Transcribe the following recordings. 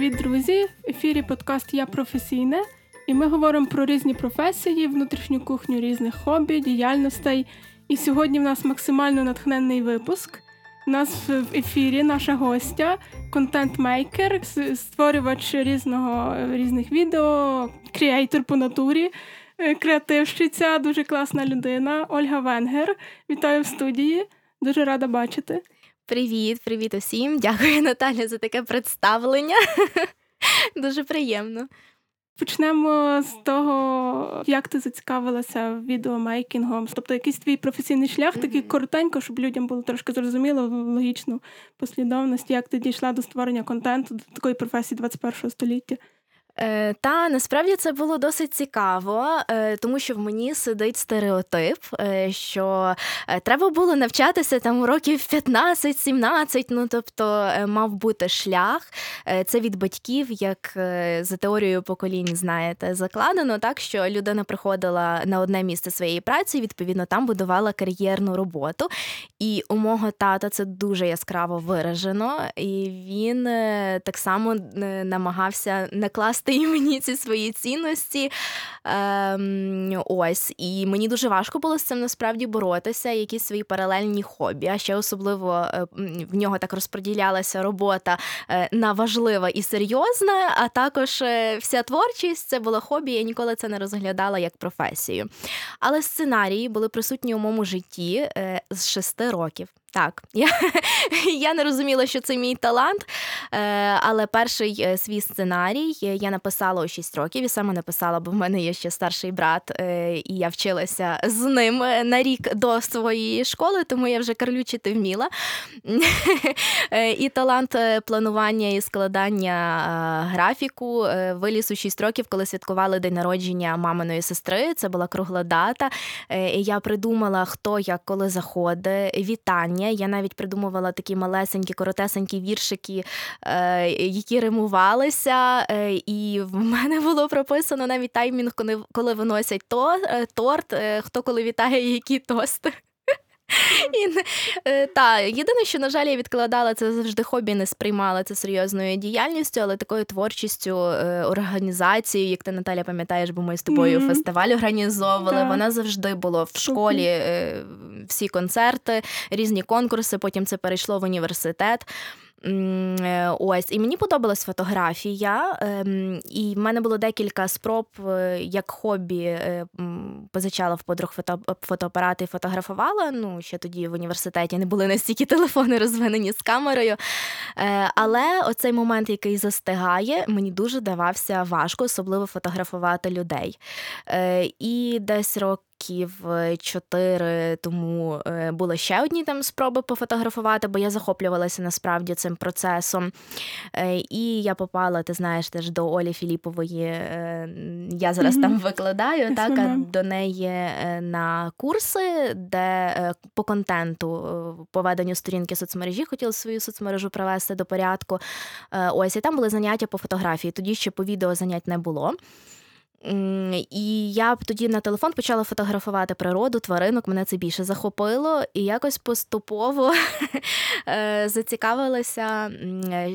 Привіт, друзі! В ефірі подкаст Я професійне, і ми говоримо про різні професії, внутрішню кухню різних хобі, діяльностей. І сьогодні в нас максимально натхненний випуск. У нас в ефірі наша гостя, контент-мейкер, створювач різного різних відео, креатор по натурі, е, креативщиця, дуже класна людина Ольга Венгер. Вітаю в студії. Дуже рада бачити. Привіт, привіт усім. Дякую, Наталя, за таке представлення. Дуже приємно. Почнемо з того, як ти зацікавилася відеомейкінгом. Тобто якийсь твій професійний шлях, такий коротенько, щоб людям було трошки зрозуміло логічну послідовність, як ти дійшла до створення контенту до такої професії 21 століття. Е, та насправді це було досить цікаво, е, тому що в мені сидить стереотип, е, що треба було навчатися там років 15-17, ну тобто мав бути шлях. Це від батьків, як за теорією поколінь, знаєте, закладено, так що людина приходила на одне місце своєї праці, відповідно, там будувала кар'єрну роботу. І у мого тата це дуже яскраво виражено, і він так само намагався накласти і мені ці свої цінності. Ем, Ось, і мені дуже важко було з цим насправді боротися, якісь свої паралельні хобі. А ще особливо е, в нього так розподілялася робота е, на важлива і серйозна, а також е, вся творчість це було хобі. Я ніколи це не розглядала як професію. Але сценарії були присутні у моєму житті з шести років. Так, я я не розуміла, що це мій талант, е, але перший е, свій сценарій я написала у 6 років і саме написала, бо в мене є ще старший брат, е, і я вчилася з ним на рік до своєї школи, тому я вже карлючити вміла. І талант планування і складання графіку виліз у 6 років, коли святкували день народження маминої сестри. Це була кругла дата. І Я придумала, хто як коли заходить, вітання читання. Я навіть придумувала такі малесенькі, коротесенькі віршики, е, які римувалися. Е, і в мене було прописано навіть таймінг, коли виносять то, е, торт, хто коли вітає, які тости. І, е, та, Єдине, що, на жаль, я відкладала це завжди хобі, не сприймала це серйозною діяльністю, але такою творчістю, е, організацією, як ти Наталя пам'ятаєш, бо ми з тобою mm-hmm. фестиваль організовували. Да. Вона завжди була в школі, е, всі концерти, різні конкурси. Потім це перейшло в університет. Е, ось, і мені подобалась фотографія, ем, і в мене було декілька спроб е, як хобі е, позичала в подруг фото, фотоапарати і фотографувала. Ну, ще тоді в університеті не були настільки телефони розвинені з камерою. Але оцей момент, який застигає, мені дуже давався важко, особливо фотографувати людей. І десь рок років е, чотири тому е, були ще одні там спроби пофотографувати, бо я захоплювалася насправді цим процесом. Е, і я попала, ти знаєш, теж до Олі Філіпової. Я зараз mm-hmm. там викладаю, так, а до неї на курси, де по контенту, по веденню сторінки соцмережі хотіла свою соцмережу привести до порядку. Ось і там були заняття по фотографії. Тоді ще по відео занять не було. І я тоді на телефон почала фотографувати природу, тваринок, мене це більше захопило, і якось поступово е, зацікавилася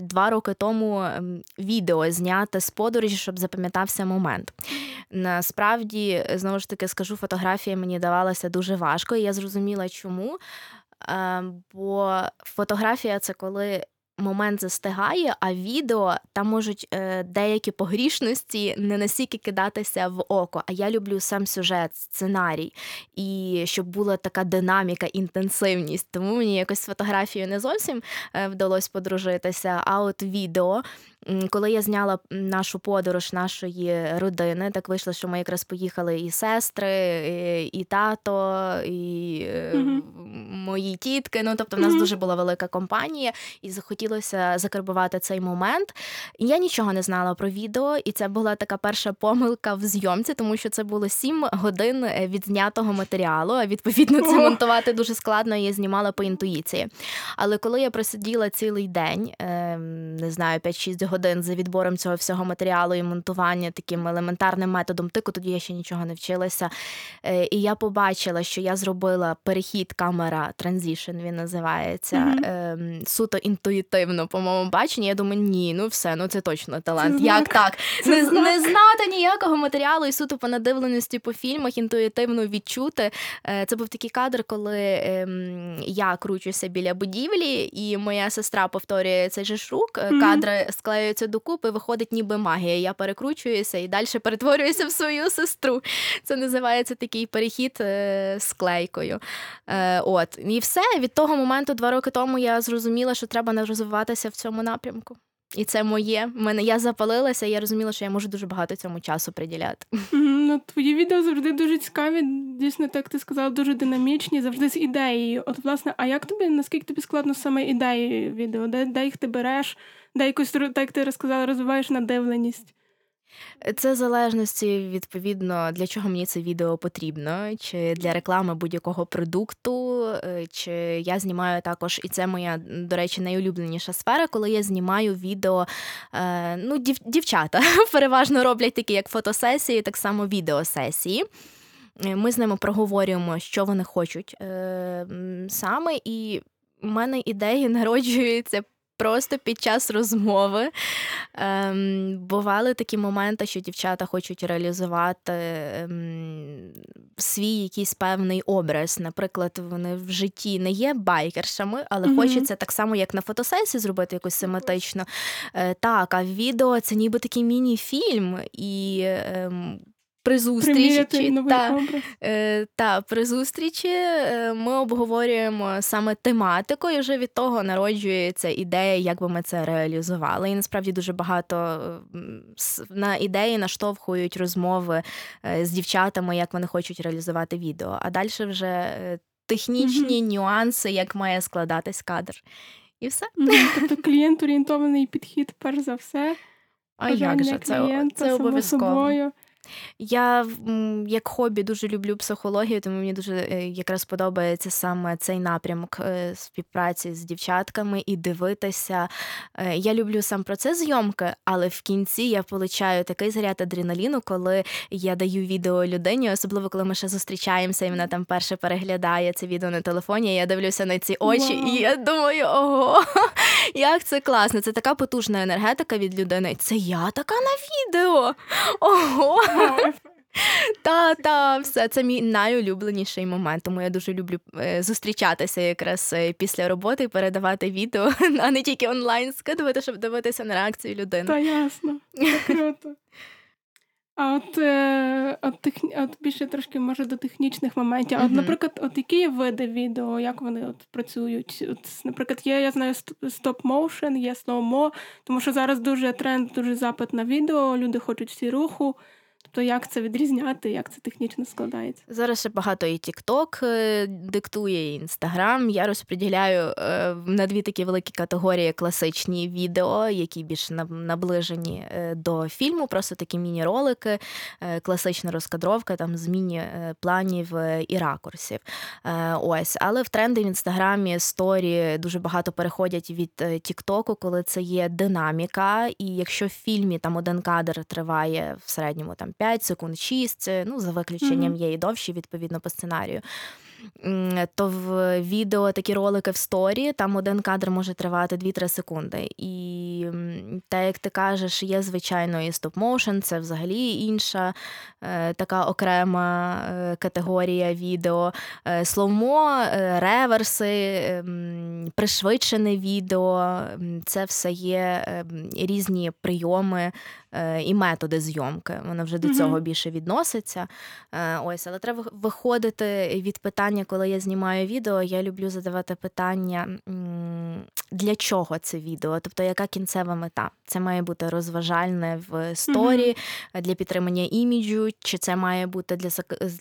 два роки тому відео зняти з подорожі, щоб запам'ятався момент. Насправді, знову ж таки, скажу, фотографія мені давалася дуже важко, і я зрозуміла, чому. Е, бо фотографія це коли момент застигає, а відео там можуть е, деякі погрішності не настільки кидатися в око. А я люблю сам сюжет, сценарій, і щоб була така динаміка, інтенсивність. Тому мені якось з фотографією не зовсім е, вдалося подружитися. А от відео коли я зняла нашу подорож нашої родини, так вийшло, що ми якраз поїхали і сестри, і, і тато, і mm-hmm. мої тітки. Ну тобто, в нас mm-hmm. дуже була велика компанія, і захотілося закарбувати цей момент. Я нічого не знала про відео, і це була така перша помилка в зйомці, тому що це було сім годин е, відзнятого матеріалу. А відповідно це монтувати дуже складно. і Я знімала по інтуїції. Але коли я просиділа цілий день, ем, не знаю, 5-6 годин годин за відбором цього всього матеріалу і монтування таким елементарним методом тику, тоді я ще нічого не вчилася. Е, і я побачила, що я зробила перехід камера Transition він називається. Ем, суто інтуїтивно, по моєму баченню. Я думаю, ні, ну все, ну це точно талант. Це Як так? Це Не, не знати ніякого матеріалу і суто по надивленості по фільмах, інтуїтивно відчути. Е, Це був такий кадр, коли ем, я кручуся біля будівлі, і моя сестра повторює цей же ж рук. Е, Мгм. Склеюються докупи, виходить ніби магія. Я перекручуюся і далі перетворююся в свою сестру. Це називається такий перехід е, з клейкою. Е, От і все від того моменту, два роки тому, я зрозуміла, що треба не розвиватися в цьому напрямку. І це моє. Мене я запалилася, я розуміла, що я можу дуже багато цьому часу приділяти. Ну, твої відео завжди дуже цікаві, дійсно, так ти сказала, дуже динамічні, завжди з ідеєю. От, власне, а як тобі, наскільки тобі складно саме ідеї відео? Де, де їх ти береш, де якось, так як ти розказала, розвиваєш надивленість? Це в залежності відповідно для чого мені це відео потрібно, чи для реклами будь-якого продукту, е, чи я знімаю також, і це моя, до речі, найулюбленіша сфера, коли я знімаю відео. е, Ну, дів, дівчата переважно роблять такі, як фотосесії, так само відеосесії. Е, Ми з ними проговорюємо, що вони хочуть саме, і в мене ідеї народжуються просто під час розмови. Ем, бували такі моменти, що дівчата хочуть реалізувати ем, свій якийсь певний образ. Наприклад, вони в житті не є байкершами, але Мгм. хочеться так само, як на фотосесії, зробити якусь семантично. Е, так, а в відео це ніби такий міні-фільм, і ем, при зустрічі чи- та. Е, та при зустрічі е, ми обговорюємо саме тематику, і вже від того народжується ідея, як би ми це реалізували. І насправді дуже багато на ідеї наштовхують розмови е, з дівчатами, як вони хочуть реалізувати відео. А далі вже е, технічні нюанси, як має складатись кадр. І все. Мгм, Тобто клієнт-орієнтований підхід, перш за все. А як же це, клієнта, це обов'язково. собою. Я як хобі дуже люблю психологію, тому мені дуже е, якраз подобається саме цей напрямок е, співпраці з дівчатками і дивитися. Е, Я люблю сам процес зйомки, але в кінці я получаю такий заряд адреналіну, коли я даю відео людині, особливо коли ми ще зустрічаємося, і вона там перше переглядає це відео на телефоні. і Я дивлюся на ці очі, Вау. і я думаю, ого, як це класно! Це така потужна енергетика від людини. Це я така на відео. Ого! Та, та, все це мій найулюбленіший момент. Тому я дуже люблю е, зустрічатися якраз е, після роботи і передавати відео, а не тільки онлайн скидувати, щоб дивитися на реакцію людини. Та ясно, це круто. А от, е, от, техні... от більше трошки може до технічних моментів. От, наприклад, от які є види відео, як вони от працюють? От, наприклад, є, я знаю, стоп-моушен, є slow-mo, тому що зараз дуже тренд, дуже запит на відео, люди хочуть всі руху. Тобто, як це відрізняти, як це технічно складається? Зараз ще багато і TikTok е, диктує, і Instagram. Я розподіляю е, на дві такі великі категорії класичні відео, які більш наближені е, до фільму, просто такі міні-ролики, класична розкадровка, там зміні планів і ракурсів. Ось, але в тренди в інстаграмі сторі дуже багато переходять від Тіктоку, коли це є динаміка. І якщо в фільмі там один кадр триває в середньому там 5 секунд, 6, це, ну за виключенням Мгм. є і довші, відповідно по сценарію. То в відео такі ролики в сторі, там один кадр може тривати 2-3 секунди. І те, як ти кажеш, є звичайно і стоп-моушен, це взагалі інша е, така окрема е, категорія відео. Е, Словмо, е, реверси, ем, пришвидшене відео це все є ем, різні прийоми і методи зйомки. Воно вже до цього більше відноситься. Е, Ось, але треба виходити від питання, коли я знімаю відео. Я люблю задавати питання, для чого це відео, тобто яка кінцева мета? Це має бути розважальне в сторі для підтримання іміджу, чи це має бути для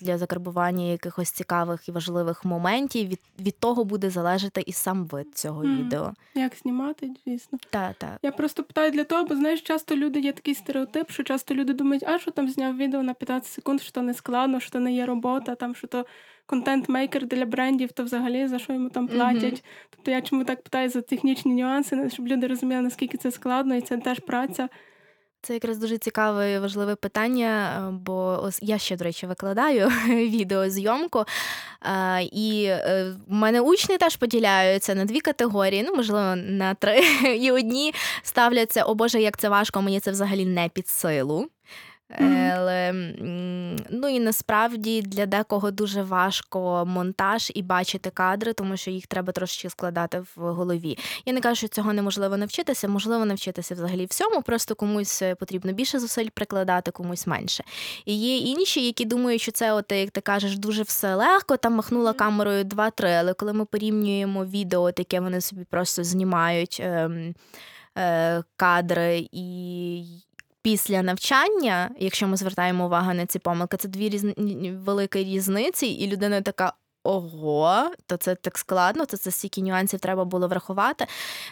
для закарбування якихось цікавих і важливих моментів. Від, від того буде залежати і сам вид цього відео. Як знімати, звісно. Та, та. Я просто питаю для того, бо знаєш, часто люди є такий стереотип, що часто люди думають, а що там зняв відео на 15 секунд, що то не складно, що то не є робота, там що то контент-мейкер для брендів, то взагалі за що йому там платять. Тобто я чому так питаю за технічні нюанси, щоб люди розуміли, наскільки це складно, і це теж праця. Це якраз дуже цікаве і важливе питання, е, бо ось я ще, до речі, викладаю відеозйомку, е, і е, в мене учні теж поділяються на дві категорії, ну, можливо, на три. І одні ставляться, о Боже, як це важко, мені це взагалі не під силу. Але ну і насправді для декого дуже важко монтаж і бачити кадри, тому що їх треба трошки складати в голові. Я не кажу, що цього неможливо навчитися, можливо навчитися взагалі всьому, просто комусь е, потрібно більше зусиль прикладати, комусь менше. І є інші, які думають, що це, от, як ти кажеш, дуже все легко, там махнула камерою 2-3, але коли ми порівнюємо відео, таке вони собі просто знімають. Ем, е, Кадри і після навчання, якщо ми звертаємо увагу на ці помилки, це дві різні великі різниці, і людина така: ого, то це так складно, то це стільки нюансів треба було врахувати.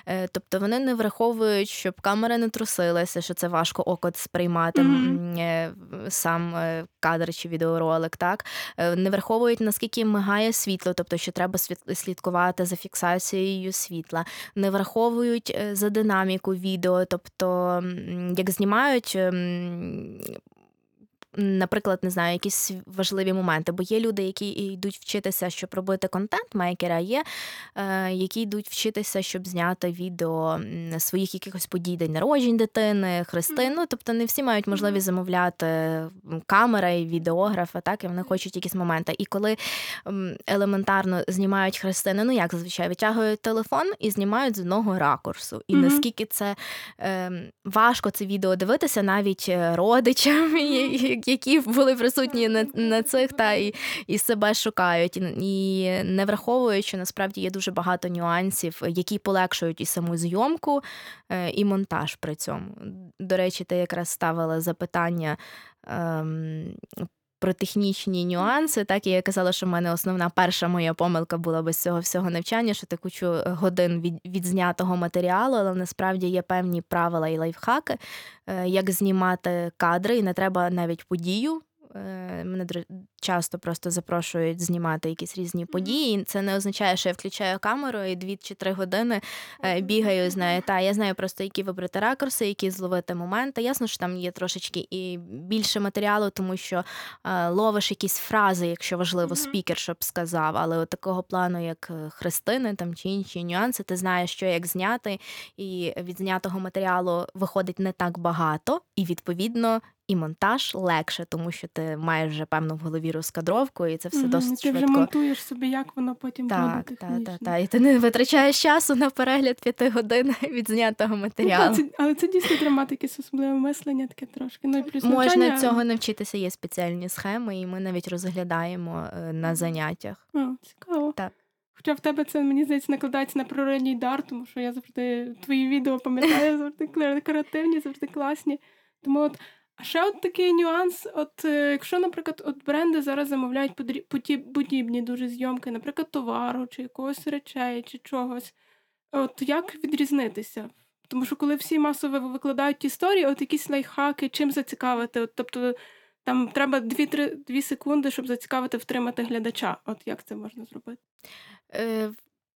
Е, тобто вони не враховують, щоб камера не трусилася, що це важко око сприймати mm-hmm. сам е, кадр чи відеоролик. так? Не враховують, наскільки мигає світло, тобто що треба слідкувати за фіксацією світла, не враховують за динаміку відео, тобто як знімають ем, наприклад, не знаю, якісь важливі моменти, бо є люди, які йдуть вчитися, щоб робити контент-мейкера, є е, які йдуть вчитися, щоб зняти відео своїх якихось подій, день народжень дитини, хрестин. Ну, тобто не всі мають можливість замовляти камера і відеографа, так і вони хочуть якісь моменти. І коли елементарно знімають хрестини, ну як зазвичай витягують телефон і знімають з одного ракурсу. І mm-hmm. наскільки це е, важко це відео дивитися, навіть е, які були присутні на на цих та і і себе шукають, і не враховують, що насправді є дуже багато нюансів, які полегшують і саму зйомку, е, і монтаж при цьому. До речі, ти якраз ставила запитання. Ем, про технічні нюанси, так і я казала, що в мене основна перша моя помилка була без цього всього навчання, що ти кучу годин від відзнятого матеріалу, але насправді є певні правила і лайфхаки, е, як знімати кадри, і не треба навіть подію Е, мене часто просто запрошують знімати якісь різні події. Це не означає, що я включаю камеру і дві чи три години е, бігаю. Знаю, та я знаю просто, які вибрати ракурси, які зловити моменти. Ясно, що там є трошечки і більше матеріалу, тому що е, ловиш якісь фрази, якщо важливо, спікер, щоб сказав. Але от такого плану, як хрестини там чи інші нюанси, ти знаєш, що як зняти, і від знятого матеріалу виходить не так багато, і відповідно і монтаж легше, тому що ти маєш вже певну в голові розкадровку, і це все угу, досить ти швидко. Ти вже монтуєш собі, як воно потім так, буде. Так, так, так. І ти не витрачаєш часу на перегляд п'яти годин від знятого матеріалу. Ну, це, але це дійсно треба якесь особливе мислення, таке трошки. Ну, і плюс Можна навчання... цього навчитися, є спеціальні схеми, і ми навіть розглядаємо е, на заняттях. О, Цікаво. Так. Хоча в тебе це, мені здається, накладається на природній дар, тому що я завжди твої відео пам'ятаю, завжди декоративні, завжди класні. Тому от а ще от такий нюанс: от е, якщо, наприклад, от бренди зараз замовляють подібні дуже зйомки, наприклад, товару, чи якогось речей, чи чогось, от як відрізнитися? Тому що коли всі масово викладають історії, от якісь лайфхаки, чим зацікавити, от, тобто там треба 2-3 секунди, щоб зацікавити, втримати глядача. От як це можна зробити? Е,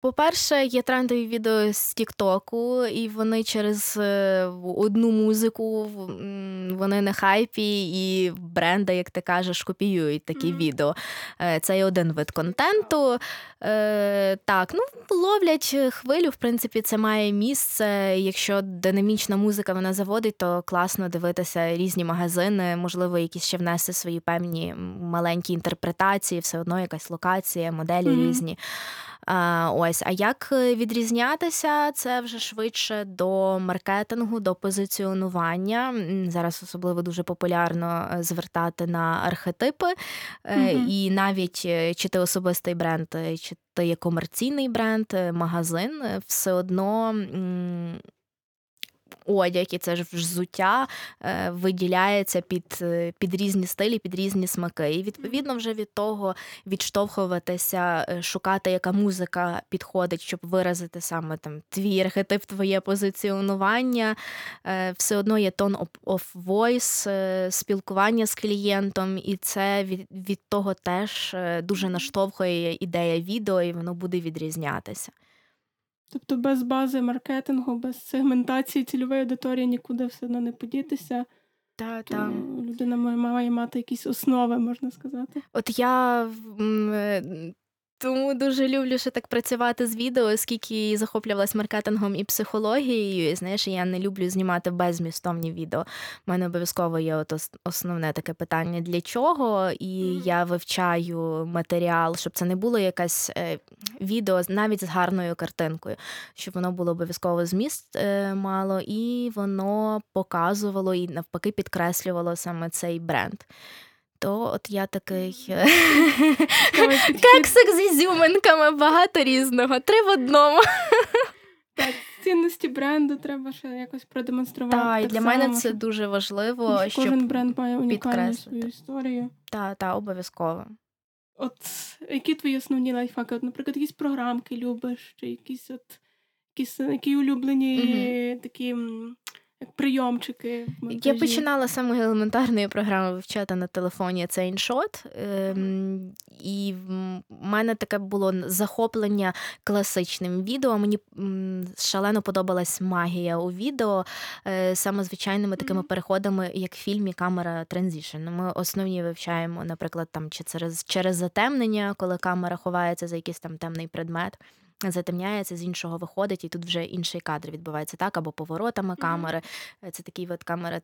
по-перше, є трендові відео з Тіктоку, і вони через е, одну музику вони на хайпі, і бренди, як ти кажеш, копіюють такі mm-hmm. відео. Е, це є один вид контенту. Е, так, ну ловлять хвилю, в принципі, це має місце. Якщо динамічна музика вона заводить, то класно дивитися різні магазини, можливо, якісь ще внести свої певні маленькі інтерпретації, все одно якась локація, моделі mm-hmm. різні. А, Ось, а як е, відрізнятися? Це вже швидше до маркетингу, до позиціонування. Зараз особливо дуже популярно е, звертати на архетипи, mm і навіть чи ти особистий бренд, чи ти є комерційний бренд, магазин, все одно одяг і це ж взуття е, виділяється під е, під різні стилі, під різні смаки. І відповідно вже від того відштовхуватися, е, шукати, яка музика підходить, щоб виразити саме там твій архетип, твоє позиціонування. Все одно є тон of voice, спілкування з клієнтом, і це від, від того теж дуже наштовхує ідея відео, і воно буде відрізнятися. Тобто без бази маркетингу, без сегментації цільової аудиторії нікуди все одно не подітися. Та, та. людина має, має мати якісь основи, можна сказати. От я тому дуже люблю ще так працювати з відео, оскільки захоплювалась маркетингом і психологією. І знаєш, я не люблю знімати безмістовні відео. У мене обов'язково є от основне таке питання для чого, і я вивчаю матеріал, щоб це не було якесь е, відео навіть з гарною картинкою, щоб воно було обов'язково зміст е, мало, і воно показувало і навпаки підкреслювало саме цей бренд. То от я такий е, кексик з ізюминками, багато різного, три в одному. Так, цінності бренду треба ще якось продемонструвати. Та, і так для само, мене це дуже важливо, щоб кожен бренд має унікальну свою історію. та, та обов'язково. От які твої основні лайфхаки? От, наприклад, якісь програмки любиш, чи якісь от якісь які улюблені такі м, як прийомчики. в Я починала з самої елементарної програми вивчати на телефоні цей InShot. Ем, і в мене таке було захоплення класичним відео. Мені шалено подобалась магія у відео, е, саме звичайними такими Мгм. переходами, як в фільмі camera transition. Ми основні вивчаємо, наприклад, там чи через, через затемнення, коли камера ховається за якийсь там темний предмет. Затемняється, з іншого виходить, і тут вже інший кадр відбувається так, або поворотами камери. Е, Це такий от camera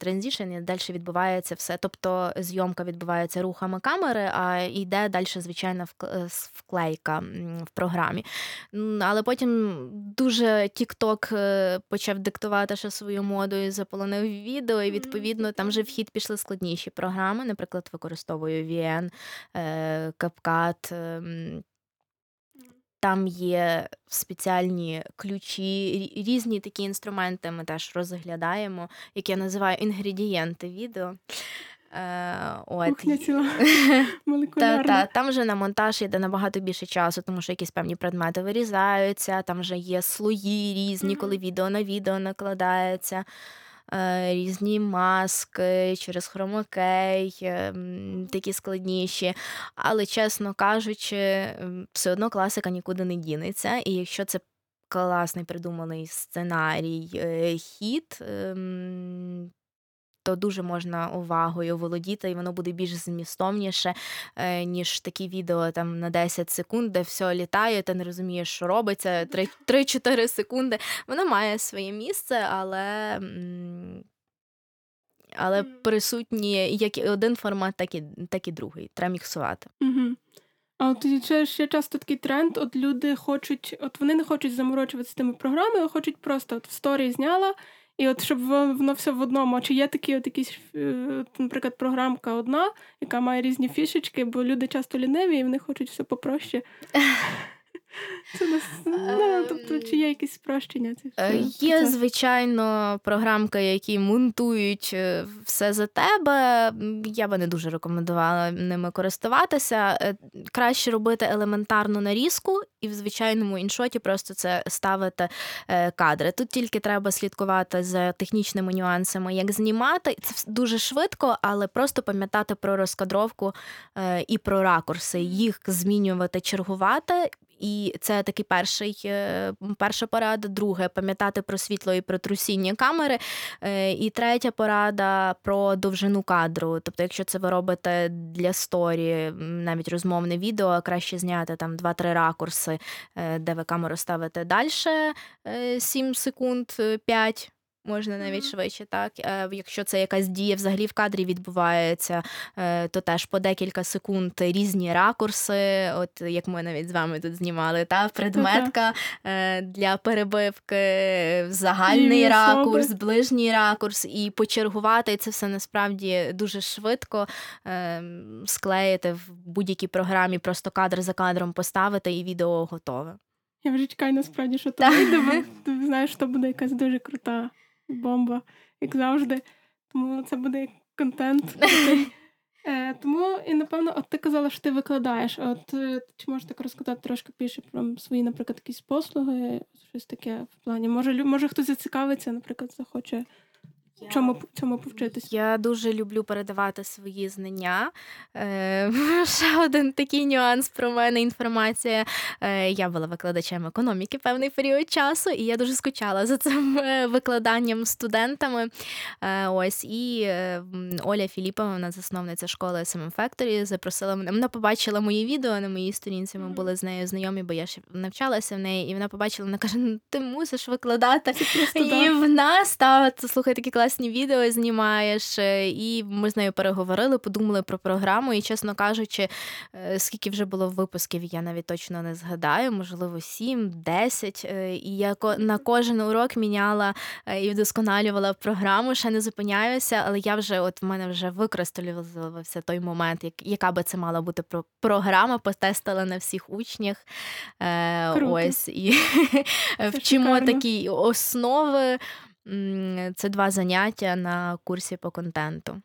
transition, і далі відбувається все. Тобто зйомка відбувається рухами камери, а йде далі звичайна вк- е, вклейка в програмі. Але потім дуже TikTok е, почав диктувати ще свою моду і заполонив відео, і відповідно там вже в хід пішли складніші програми. Наприклад, використовую VN, е, CapCut. Там є спеціальні ключі, різні такі інструменти ми теж розглядаємо, які я називаю інгредієнти відео. Е, от. Кухня ціла та, та, там вже на монтаж йде набагато більше часу, тому що якісь певні предмети вирізаються, там вже є слої різні, коли відео на відео накладається, е, різні маски через хромакей, такі складніші. Але, чесно кажучи, все одно класика нікуди не дінеться. І якщо це класний придуманий сценарій, е, хід, ем, то дуже можна увагою володіти, і воно буде більш змістовніше, е, ніж такі відео там на 10 секунд, де все літає, ти не розумієш, що робиться. 3-4 секунди. Воно має своє місце, але. Але присутні як і один формат, так і, так і другий. Треба міксувати. Угу. А от ще, ще часто такий тренд, от люди хочуть, от вони не хочуть заморочуватися тими програмами, а хочуть просто от в сторі зняла, і от щоб воно все в одному. Чи є такі от якісь, е, наприклад, програмка одна, яка має різні фішечки, бо люди часто ліниві і вони хочуть все попроще. Це нас, ну, тобто, чи є якісь спрощення? цих Е, Є, звичайно, програмки, які монтують е, все за тебе. Я би не дуже рекомендувала ними користуватися. Е, Краще робити елементарну нарізку і в звичайному іншоті просто це ставити е, кадри. Тут тільки треба слідкувати за технічними нюансами, як знімати. Це дуже швидко, але просто пам'ятати про розкадровку і про ракурси, їх змінювати, чергувати. І це такий перший е, перша порада. Друге, пам'ятати про світло і про трусіння камери. Е, І третя порада про довжину кадру. Тобто, якщо це ви робите для сторі, навіть розмовне відео, краще зняти там 2-3 ракурси, е, де ви камеру ставите далі 7 секунд, 5. Можна навіть Мгм. швидше, так. Е, Якщо це якась дія взагалі в кадрі відбувається, е, то теж по декілька секунд різні ракурси, от як ми навіть з вами тут знімали, та предметка е, для перебивки, загальний Рівні ракурс, ближній ракурс, і почергувати і це все насправді дуже швидко е, склеїти в будь-якій програмі, просто кадр за кадром поставити, і відео готове. Я вже чекаю насправді, що то вийде, бо ти знаєш, що буде якась дуже крута бомба, як завжди. Тому це буде як контент. Е, тому, і напевно, от ти казала, що ти викладаєш. От е, чи можеш так розказати трошки більше про свої, наприклад, якісь послуги, щось таке в плані? Може, може хтось зацікавиться, наприклад, захоче чому цьому повчитись? Я дуже люблю передавати свої знання. Е, Ще один такий нюанс про мене інформація. Е, Я була викладачем економіки певний період часу, і я дуже скучала за цим е, викладанням студентами. Е, Ось і Оля Філіпова, вона засновниця школи SM Factory, запросила мене. Вона побачила мої відео на моїй сторінці. Ми були з нею знайомі, бо я ще навчалася в неї, і вона побачила, вона каже: ну ти мусиш викладати. І да. в нас та слухай, такі класні відео знімаєш. е, І ми з нею переговорили, подумали про програму. І, чесно кажучи, е, скільки вже було випусків, я навіть точно не згадаю, можливо, 7, 10. е, І я на кожен урок міняла і вдосконалювала програму. Ще не зупиняюся, але я вже, от в мене вже викристалізувався той момент, яка би це мала бути програма, потестила на всіх учнях. Круто. Ось і вчимо шикарно. такі основи. Це два заняття на курсі по контенту.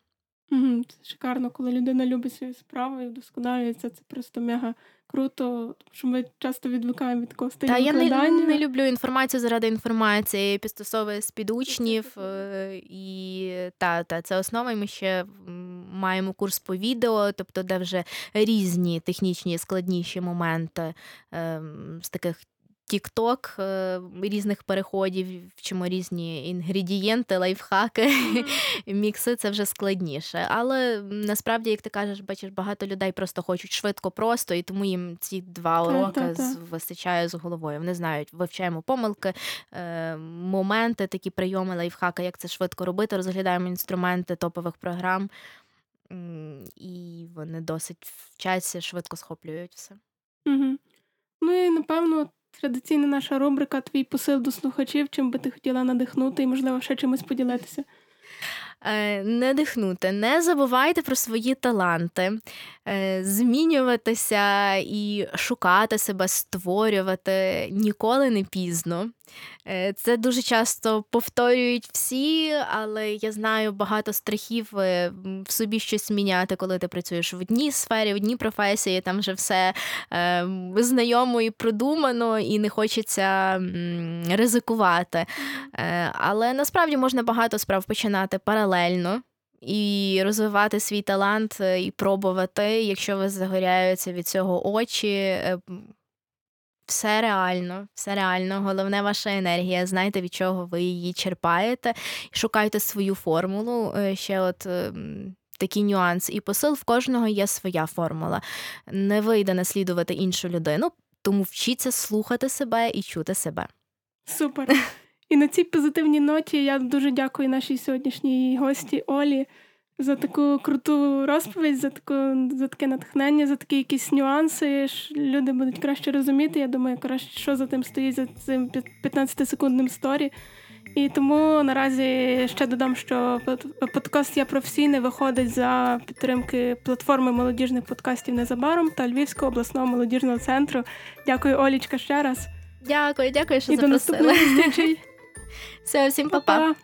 Це шикарно, коли людина любить свою справу і вдосконалюється. Це просто мега круто, тому що ми часто відвикаємо від такого стилю Та я не, не люблю інформацію заради інформації, підстосовує з підучнів. е, І та, та це основа. І Ми ще маємо курс по відео, тобто, де вже різні технічні складніші моменти ем, з таких. Тік-ток різних переходів, вчимо різні інгредієнти, лайфхаки, Мгм. мікси це вже складніше. Але насправді, як ти кажеш, бачиш, багато людей просто хочуть швидко, просто, і тому їм ці два уроки з- вистачає з головою. Вони знають, вивчаємо помилки, е, моменти, такі прийоми лайфхака, як це швидко робити, розглядаємо інструменти топових програм, і вони досить вчаться, швидко схоплюють все. Мгм. Ну і напевно традиційна наша рубрика Твій посил до слухачів, чим би ти хотіла надихнути і, можливо, ще чимось поділитися. Е, Не дихнути, не забувайте про свої таланти, е, змінюватися і шукати себе, створювати ніколи не пізно. Е, Це дуже часто повторюють всі, але я знаю багато страхів в собі щось міняти, коли ти працюєш в одній сфері, в одній професії, там вже все знайомо і продумано, і не хочеться ризикувати. Але насправді можна багато справ починати паралельно. І розвивати свій талант е, і пробувати, якщо ви загоряються від цього очі. е, Все реально, все реально. Головне ваша енергія. Знайте, від чого ви її черпаєте. Шукайте свою формулу. Е, Ще от такий нюанс. І посил в кожного є своя формула. Не вийде наслідувати іншу людину, тому вчіться слухати себе і чути себе. Супер. І на цій позитивній ноті я дуже дякую нашій сьогоднішній гості Олі за таку круту розповідь, за таку за таке натхнення, за такі якісь нюанси. Люди будуть краще розуміти. Я думаю, краще, що за тим стоїть за цим 15-секундним сторі. І тому наразі ще додам, що под- подкаст Я професійний виходить за підтримки платформи молодіжних подкастів незабаром та Львівського обласного молодіжного центру. Дякую, Олічка, ще раз. Дякую, дякую, що І до запросили. наступних зустрічей. so, Simple Pop.